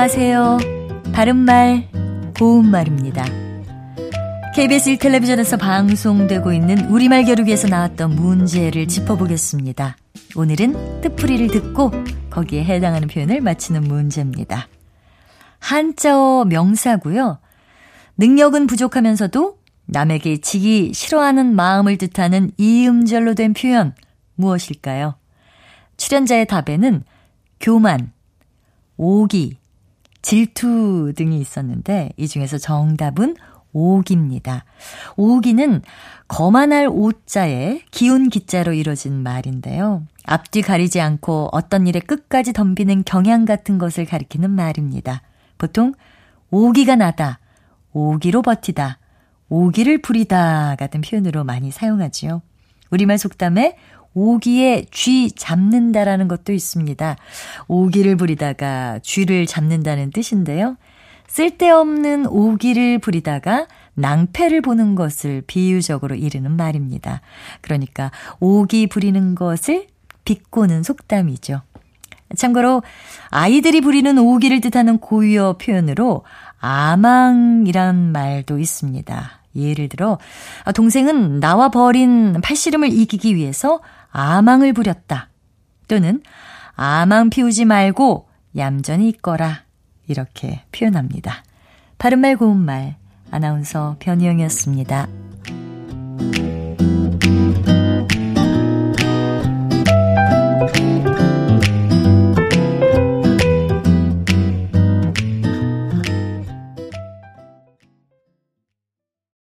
안녕하세요. 바른말, 고운말입니다. KBS 1텔레비전에서 방송되고 있는 우리말 겨루기에서 나왔던 문제를 짚어보겠습니다. 오늘은 뜻풀이를 듣고 거기에 해당하는 표현을 맞히는 문제입니다. 한자어 명사고요. 능력은 부족하면서도 남에게 지기 싫어하는 마음을 뜻하는 이음절로 된 표현 무엇일까요? 출연자의 답에는 교만, 오기, 질투 등이 있었는데 이 중에서 정답은 오기입니다. 오기는 거만할 오자에 기운 기자로 이뤄진 말인데요. 앞뒤 가리지 않고 어떤 일에 끝까지 덤비는 경향 같은 것을 가리키는 말입니다. 보통 오기가 나다, 오기로 버티다, 오기를 부리다 같은 표현으로 많이 사용하지요. 우리말 속담에 오기에 쥐 잡는다라는 것도 있습니다. 오기를 부리다가 쥐를 잡는다는 뜻인데요. 쓸데없는 오기를 부리다가 낭패를 보는 것을 비유적으로 이르는 말입니다. 그러니까 오기 부리는 것을 비꼬는 속담이죠. 참고로 아이들이 부리는 오기를 뜻하는 고유어 표현으로 아망이란 말도 있습니다. 예를 들어 동생은 나와 벌인 팔씨름을 이기기 위해서 아망을 부렸다. 또는 아망 피우지 말고 얌전히 있거라. 이렇게 표현합니다. 바른말 고운말 아나운서 변희영이었습니다.